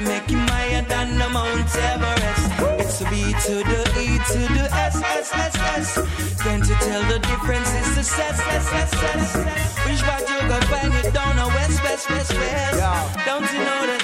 to make him higher than the Mount Everest. It's a B to the E to the S S S S. Then to tell the difference is the S S S S. Which part you go find it down the west, west, west, west. Don't you know that?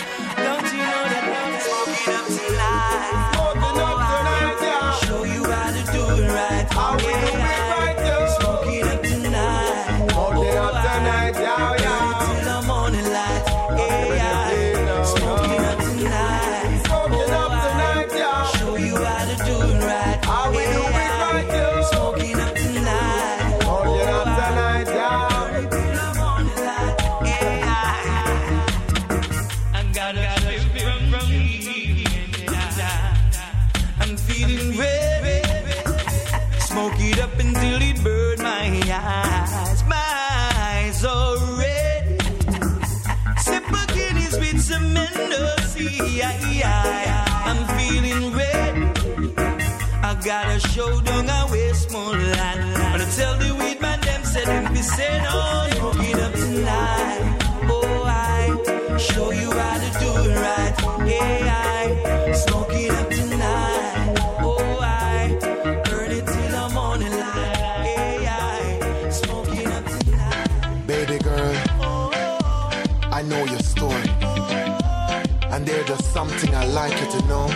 And there's just something I'd like you to know.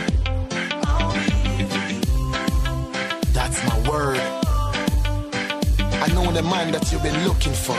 That's my word. I know the man that you've been looking for.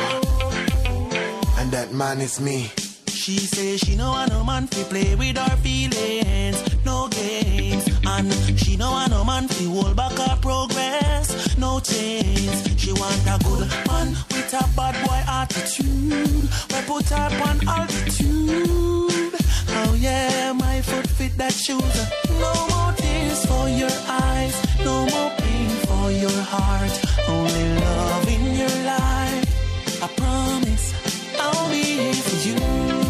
And that man is me. She says she no want no man fi play with her feelings, no games. And she no want no man fi hold back her progress, no chains. She want a good man with a bad boy attitude. We put her on altitude. Oh yeah, my foot fit that shoes. No more tears for your eyes, no more pain for your heart. Only love in your life. I promise I'll be here for you.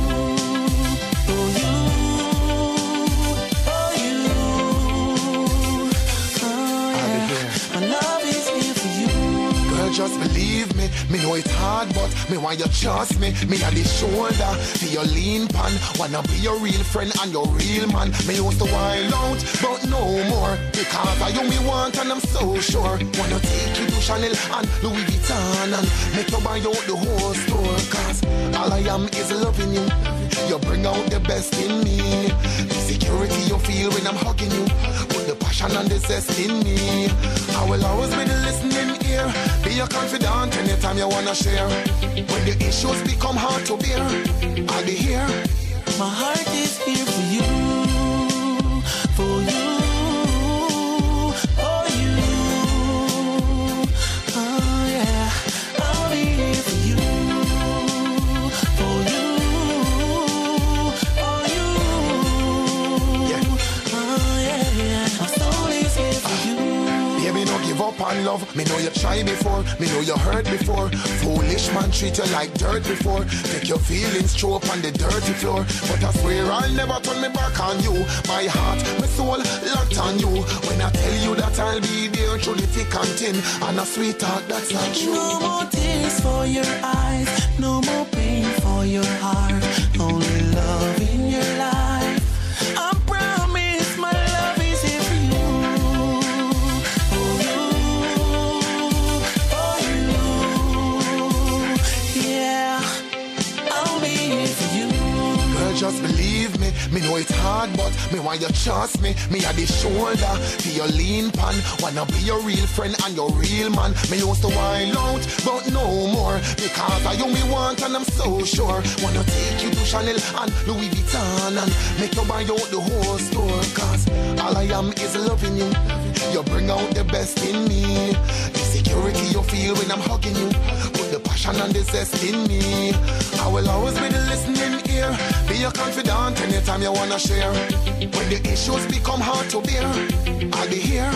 Just believe me. Me know it's hard, but me want you trust me. Me at the shoulder for your lean pan. Wanna be your real friend and your real man. Me used to wild out, but no more. Because I you me want and I'm so sure. Wanna take you to Chanel and Louis Vuitton and make you buy out the whole store. Cause all I am is loving you. You bring out the best in me. The security you feel when I'm hugging you. Put the passion and the zest in me. I will always be the listening ear. Be your confidant anytime you wanna share. When the issues become hard to bear, I'll be here. My heart is here for you. No give up on love. Me know you try before. Me know you hurt before. Foolish man treat you like dirt before. Take your feelings, throw up on the dirty floor. But I swear I'll never turn me back on you. My heart, my soul, locked on you. When I tell you that I'll be there through the thick and thin. And a sweetheart, that's not true. No more tears for your eyes, no more pain for your heart. Only just believe me. Me know it's hard, but me want you trust me. Me at the shoulder, for your lean pan. Wanna be your real friend and your real man. Me used to wild out, but no more. Because I you me want and I'm so sure. Wanna take you to Chanel and Louis Vuitton and make you buy out the whole store. Cause all I am is loving you. You bring out the best in me. The security you feel when I'm hugging you. Put the passion and the zest in me. I will always be the listening ear. Be your confidant anytime you wanna share. When the issues become hard to bear, I'll be here.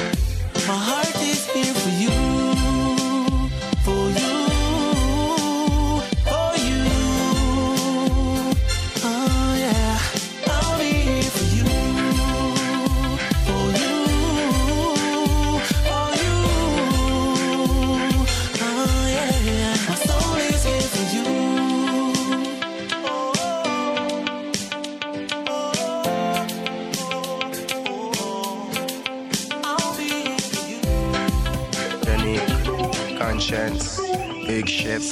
My heart is here for you.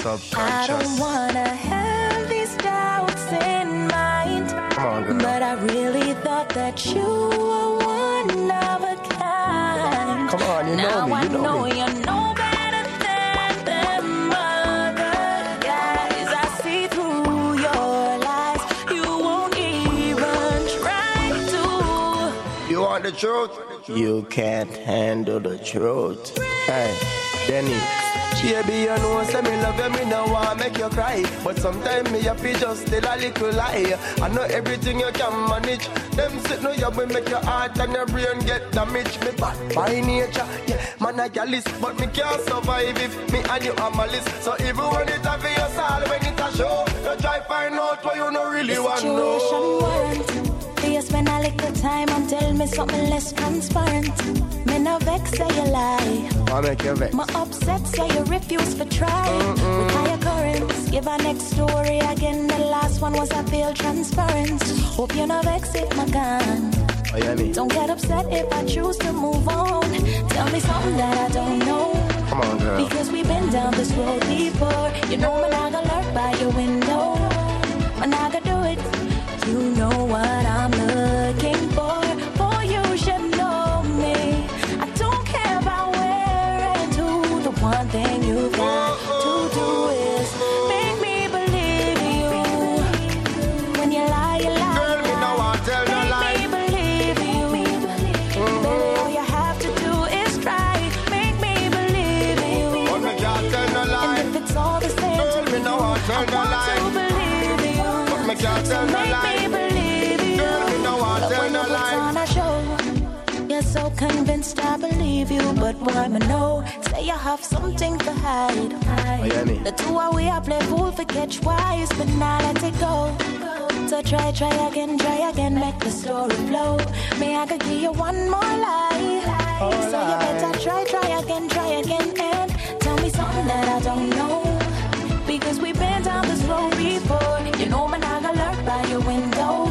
Big. I don't wanna have these doubts in mind. Come on, girl. But I really thought that you were one of a kind. Come on, you know now me, you I know, know me. you know better than them other guys. I see through your lies. You won't even try to. You want the truth? You can't handle the truth. Hey, Denny. Baby, you know, say me love you, me no want make you cry. But sometimes me happy just tell a little lie. I know everything you can manage. Them sit no you will make your heart and your brain get damaged. Me bad by nature, yeah, man a gallus, but me can't survive if me and you are malice. So even when it a for your soul, when it a show, you try find out what you no really want to know. Spend a little time and tell me something less transparent. Me no vex say you lie. I make you vex. My upset say you refuse to try. With higher currents, give a next story again. The last one was a feel transparent. Hope you no vex if my gun. Oh, yeah. Don't get upset if I choose to move on. Tell me something that I don't know. Come on, girl. Because we've been down this road before. You know when I gonna lurk by your window. When I why me know? Say you have something to hide. Oh, yeah. The two of we are play fool for catch wise, but now let it go. So try, try again, try again, make the story flow. May I could give you one more lie. so you better try, try again, try again, and tell me something that I don't know. Because we've been down this road before. You know, man, I got lurk by your window.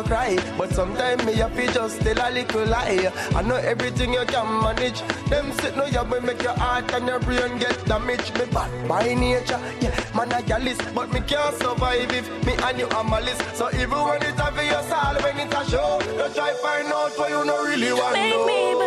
You cry. But sometimes me happy just tell a little lie. I know everything you can manage. Them sit no you will make your heart and your brain get damaged. Me bad by nature, yeah, man a gallus, but me can't survive if me and you are malice. So even when it's a for your soul, when it's a show, you try find out what you no really want to Make know. me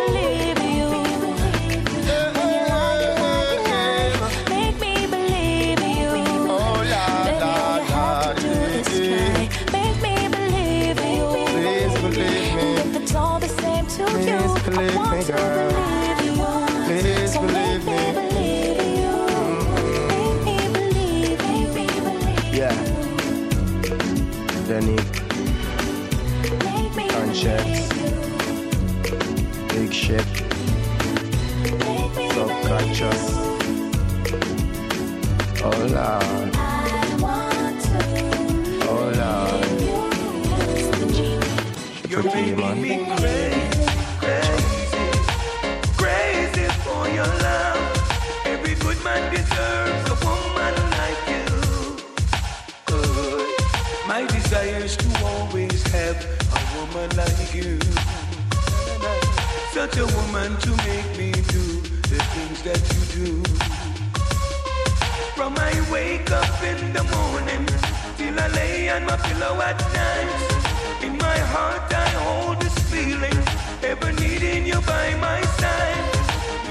pillow at night. In my heart I hold this feeling, ever needing you by my side.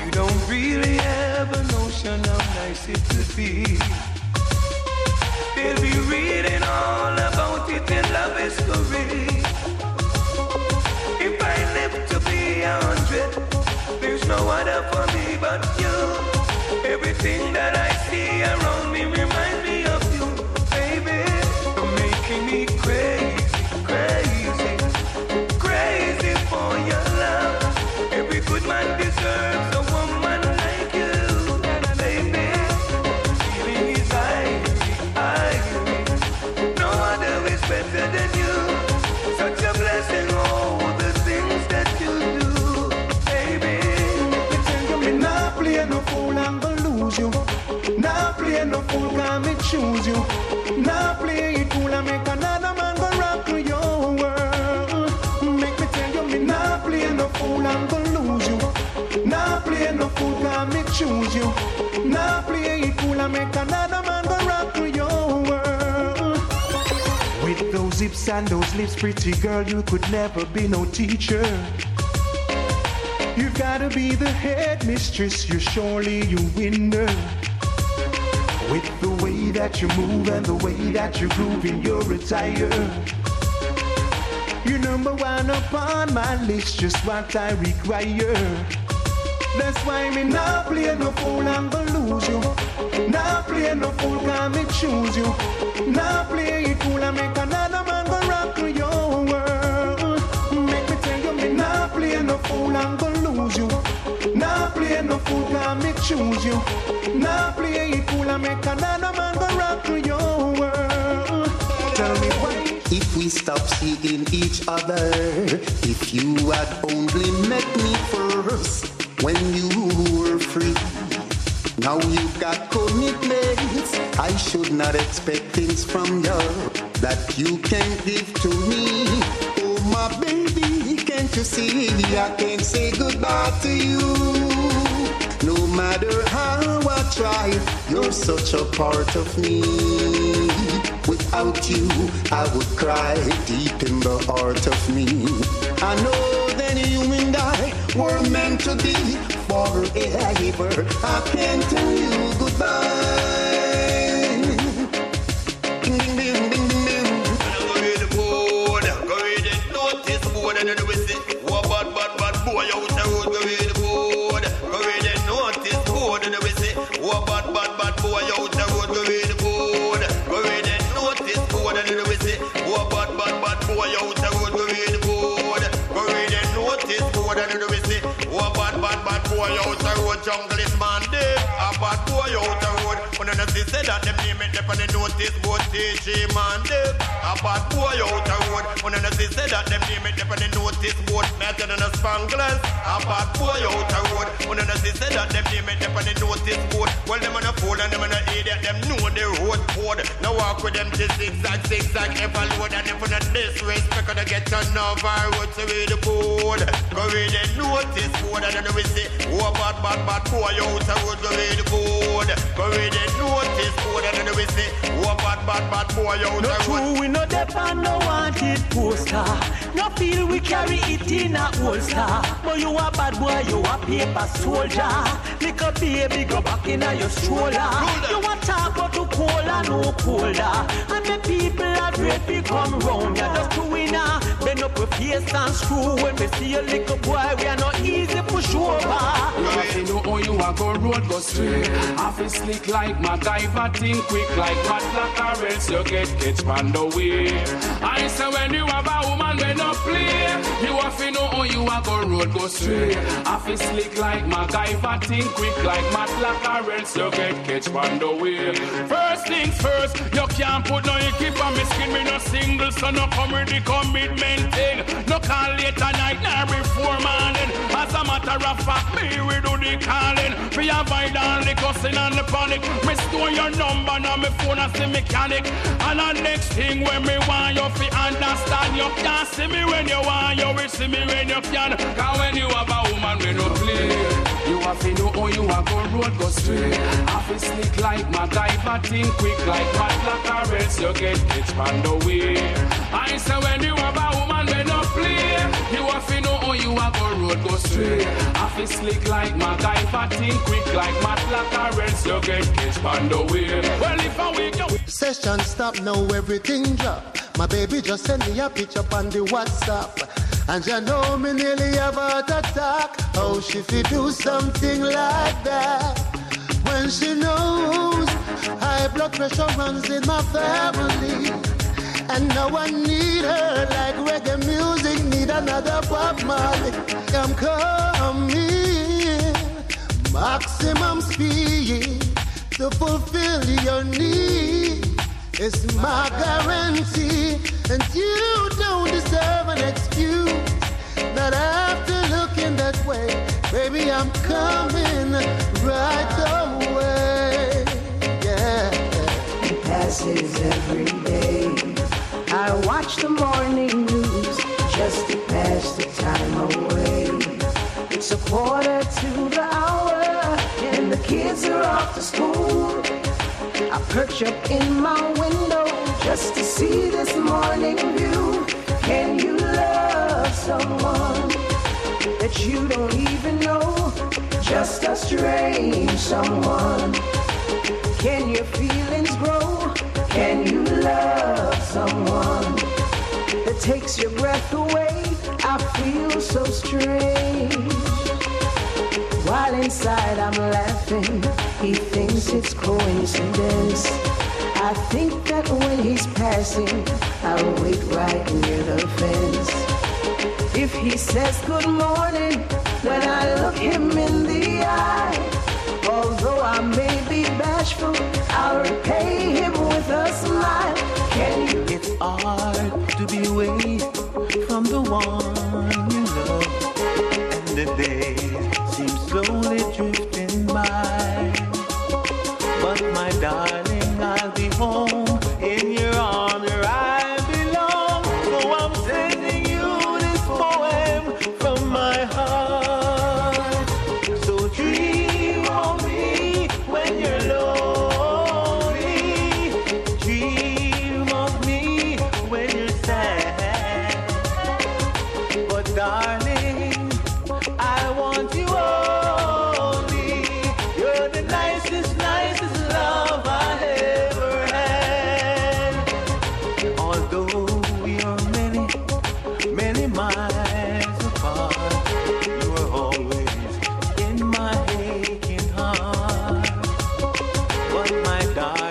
You don't really have a notion how nice it could be. They'll be reading all about it in love history. If I live to be a hundred, there's no other for me but you. Everything that I choose you. Now play it cool and make another man go rock your world. Make me tell you, me not play no fool, I'm gonna lose you. Now play no fool, can me choose you. Now play it cool and make another man go rock your world. With those hips and those lips, pretty girl, you could never be no teacher. You've gotta be the head mistress, you're surely you winner. With the way that you move and the way that you're grooving, you're a tiger. You're number one upon my list, just what I require. That's why me not play no fool, I'm gonna lose you. Not play no fool, can me choose you. Not play it cool, I make another man go rock your world. Make me tell you, me not play no fool, I'm gonna lose you. Not play no fool, can me choose you. Not play it If we stop seeing each other, if you had only met me first when you were free. Now you've got commitments. I should not expect things from you that you can't give to me. Oh, my baby, can't you see I can't say goodbye to you? No matter how I try, you're such a part of me. Without you, I would cry deep in the heart of me. I know that you and I were meant to be forever. I can't tell you goodbye. The the and then we see what bad, bad, bad boy out bad, boy out the road. Go read When I see that them name it up on the notice board, him man dead, a bad boy out the road. I see say that them name it up on the notice board, tell them a spanglers, a bad boy out the road. I see say that them name it up on the notice board, well them on a fool and them on a idiot, them know the road code. Now walk with them to zigzag, zigzag, ever load, and if you not disrespect, gonna get on over road to read the code. Go read the notice board, and then we say, oh bad, bad, bad boy out the road, go read the code. Go read the notice board, and then we say, oh bad, bad, bad boy out No true, we no dep and no wanted poster. No feel we carry it in a holster. But you a bad boy, you a paper soldier. Little baby, go back in a your stroller. You a talk but you cola, no colder. And the people are great, come round. You're just a winner. Bend up your face and screw. When we see a little boy, we are not easy push over. You know how you a go road go straight. Half is slick like MacGyver, think quick like Matlock or else you get catch on the way. I say when you have a woman when no play, you have to know how you a go road go straight. Half is slick like MacGyver, think quick like Matlock or else you get catch on the way. First things first, you can't put no equip on me skin, me no single, so no come with the commitment thing. No call late at night, nor before morning. As a matter of fact, me we do the calling. We avoid all the cussing and the panic. Me store your number now me phone as the mechanic. And the next thing when me want you fi understand, you can't see me when you want, you will see me when you can. Cause when you have a woman we no play, you have to know how you a go road go straight. Half is slick like MacGyver, think quick like Matlock or else you get catch on the way. I say when you have a woman we no play, you have to know how you a go road go straight. Half is slick like MacGyver, think quick like Matlock or else you get catch on the way. Well if I wake you Session stop now, everything drop. My baby just send me a picture on the WhatsApp. And you know me nearly about heart attack. How she fi do something like that? When she knows high blood pressure runs in my family. And now I need her like reggae music, need another Bob Marley. I'm coming, maximum speed to fulfill your need. It's my guarantee, and you don't deserve an excuse. Not after looking that way, baby, I'm coming right away. Yeah. It passes every day. I watch the morning news just to pass the time away. It's a quarter to the hour, and the kids are off to school. I perch up in my window just to see this morning view. Can you love someone that you don't even know? Just a strange someone. Can your feelings grow? Can you love someone that takes your breath away? I feel so strange. While inside I'm laughing he thinks it's coincidence. I think that when he's passing, I'll wait right near the fence. If he says good morning, when I look him in the eye, die.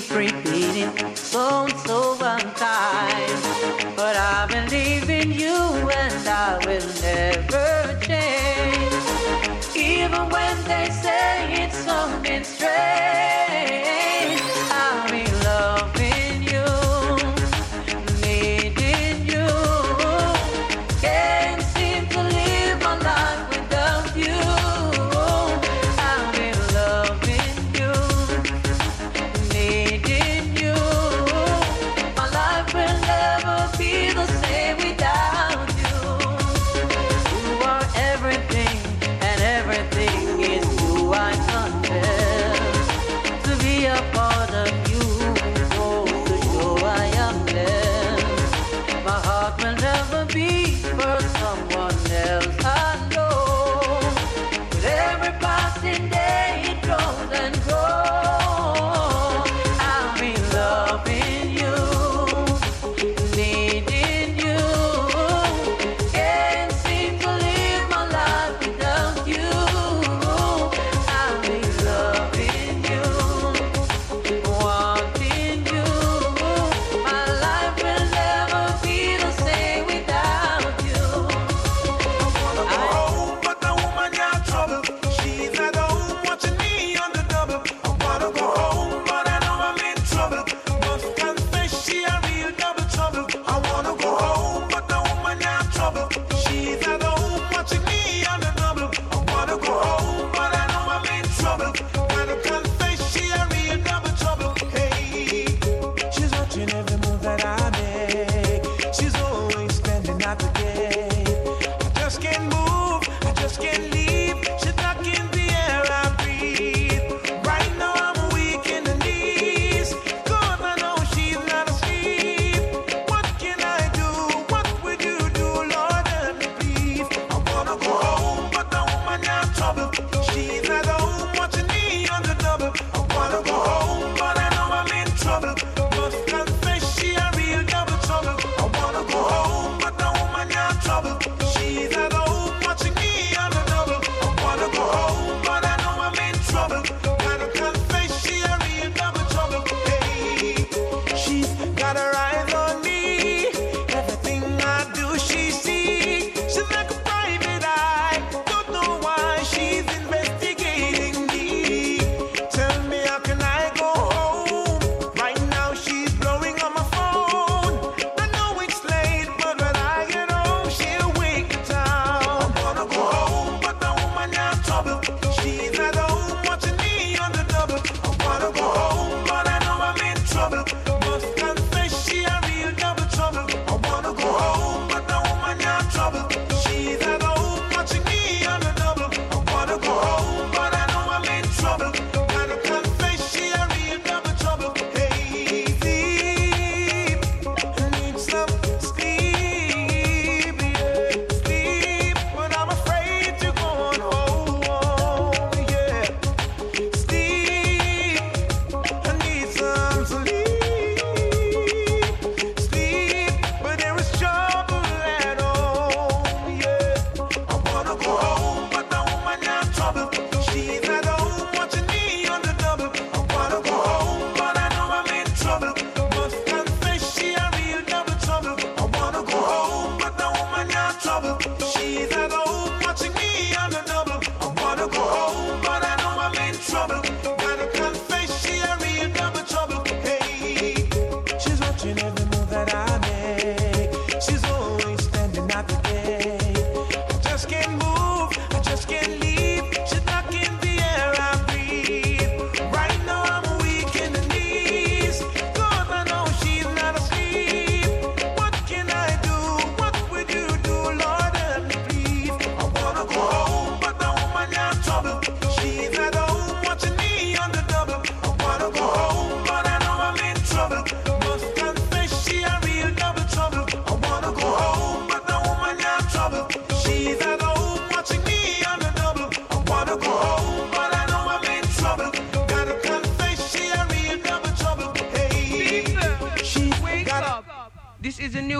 keep repeating so and so time. But I believe in you and I will never change. Even when they say it's something strange.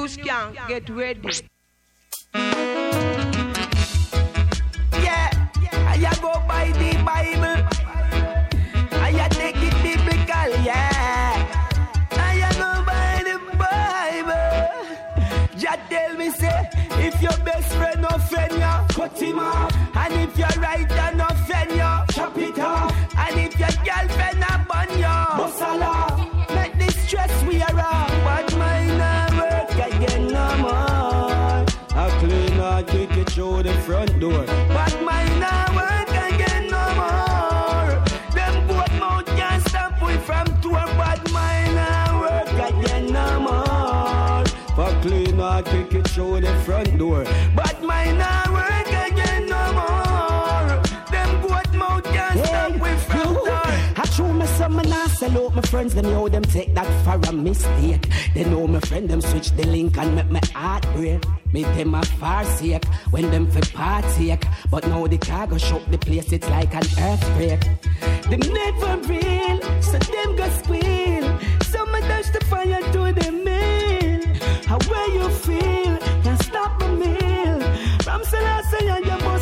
News can get ready. quick it through the front door. But my now work again no more. Them goat mouth can't stop we from tour. But my now work again no more. For clean or quick you through the front door. But my now Show me some and I sell out my friends. Them know them take that for a mistake. They know my friend, them switch the link and make my heart break. Me them a forsake when them for partake. But now the cargo shook the place, it's like an earthquake. They never real, so them go spill. Some dash the fire to the mill. How will you feel? Can't stop my meal. From Selassie and your.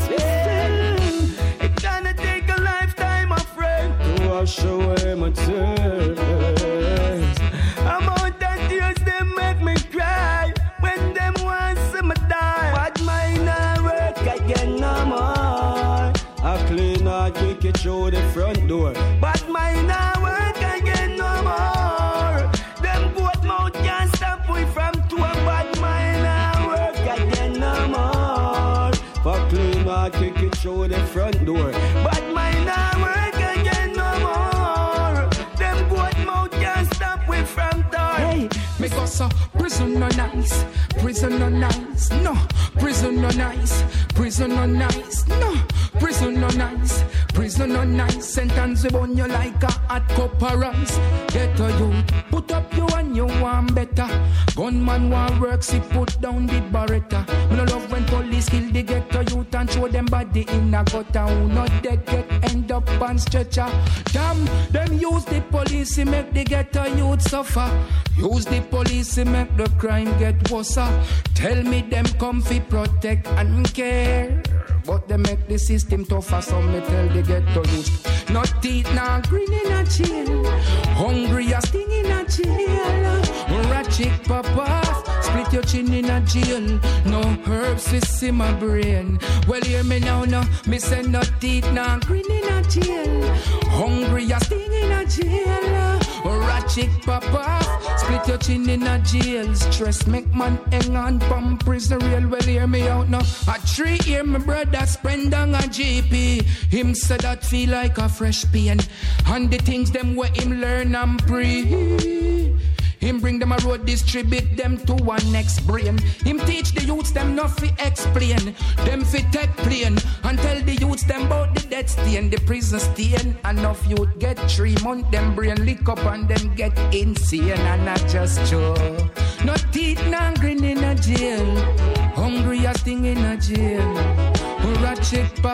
show away my tears. Amount that tears they make me cry when them want see me die. what mine not work again no more. I clean I kick it through the front door. But mine not work again no more. Them mouth can't stop from work again no more. For clean I kick it through the front door. But So prison no nice, prison no nice, no. Prison no nice, prison no nice, no. Prison no nice, prison no nice. Sentence we burn you like a hot copper rice. Get to you, put up you and you want better. Gunman want work, he put down the Beretta. Me no love when police kill the ghetto youth and throw them body in a gutter. Who not dead get end up on stretcher. Damn, them use the police to make the ghetto youth suffer. Use the police to make the crime get worse. Tell me them come fi protect and care. But they make the system tougher, so me tell they get to youth. Not teeth, now green in a jail. Hungry, a sting in a jail. Ratchet papas, split your chin in a jail. No herbs, we see my brain. Well, hear me now, no. Me say not teeth, now green in a jail. Hungry, a sting in a jail. Ratchet pop off, split your chin in a jail. Stress make man hang on, pump prison real. Well, hear me out now. A tree here, my brother spend down a GP. Him said that feel like a fresh pain. And the things them where him learn and pre. Him bring them a road, distribute them to one next brain. Him teach the youths them not fi explain. Them fi take plane and tell the youths them about the death stain, the prison stain. Enough youth get three months, them brain lick up and them get insane and not just show. No teeth, no grin in a jail. Hungry as thing in a jail. Ratchet pop off,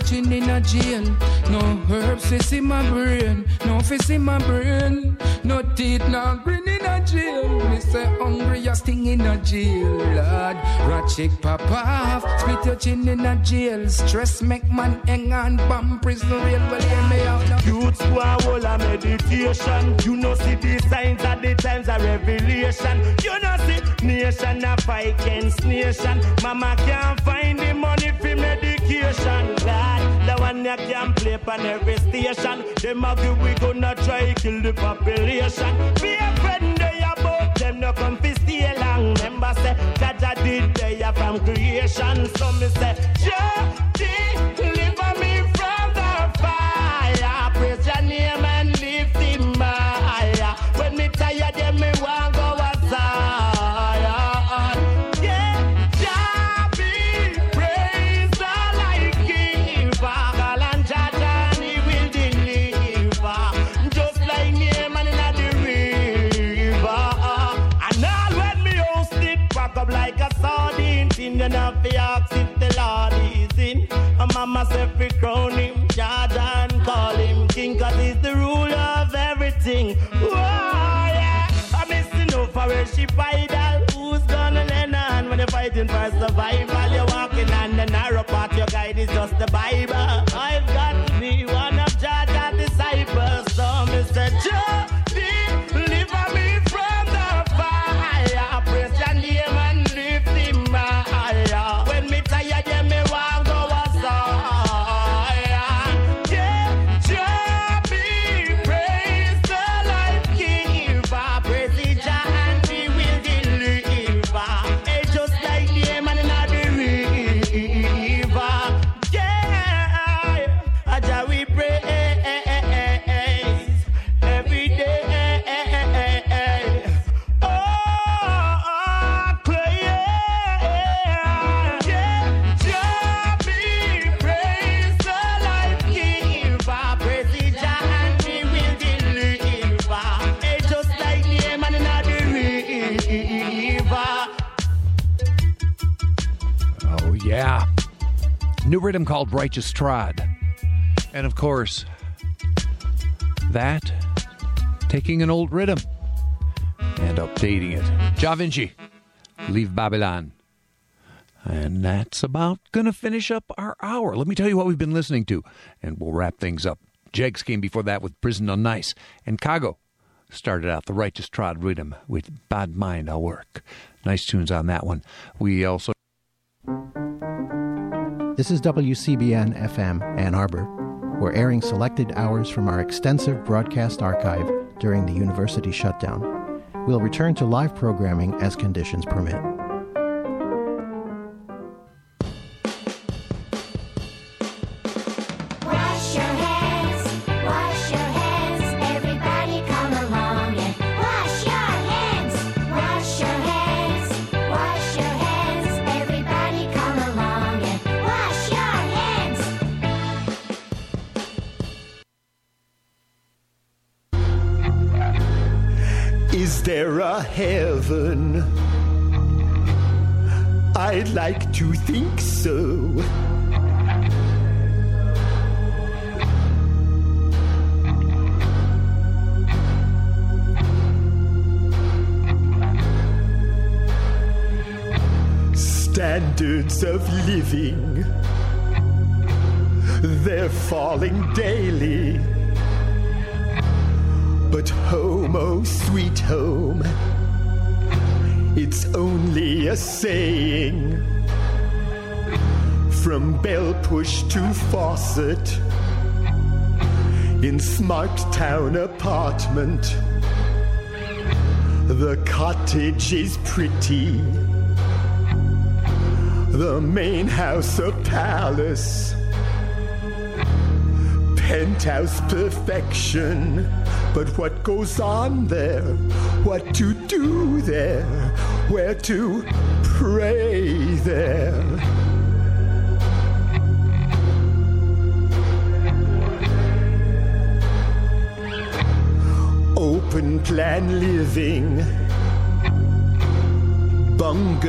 chin in a jail. No herbs fish in my brain, no fish in my brain. No teeth, no grin in a jail. Me say hungry as thing in a jail, lad. Ratchet pop off, split your chin in a jail. Stress make man hang on, bomb prison real. Well, hear me out now. Who are whole of meditation. You know see the signs at the times of revelation. You know see nation a fight against nation. Mama can't find the money for medication. God, the one you can play on every station. Them agree we gonna try kill the population. Be a friend they about them no come stay long. Remember say Jaja did they from creation. So me say, Jah And fi crown him Jordan, call him king, cause he's the ruler of everything. Whoa, yeah. I'm missing no for worship idol. Who's gonna lend a hand when you're fighting for survival? You're walking on the narrow path, your guide is just the Bible. I've called Righteous Trod. And of course, that taking an old rhythm and updating it. Jah Vinci, Leave Babylon. And that's about going to finish up our hour. Let me tell you what we've been listening to, and we'll wrap things up. Jegs came before that with Prison on Nice, and Kago started out the Righteous Trod rhythm with Bad Mind I'll Work. Nice tunes on that one. We also. This is WCBN FM Ann Arbor. We're airing selected hours from our extensive broadcast archive during the university shutdown. We'll return to live programming as conditions permit. Standards of living, they're falling daily. But home, oh sweet home, it's only a saying. From bell push to faucet in smart town apartment. The cottage is pretty. The main house a palace. Penthouse perfection. But what goes on there? What to do there? Where to pray there? Open plan living. Bungalow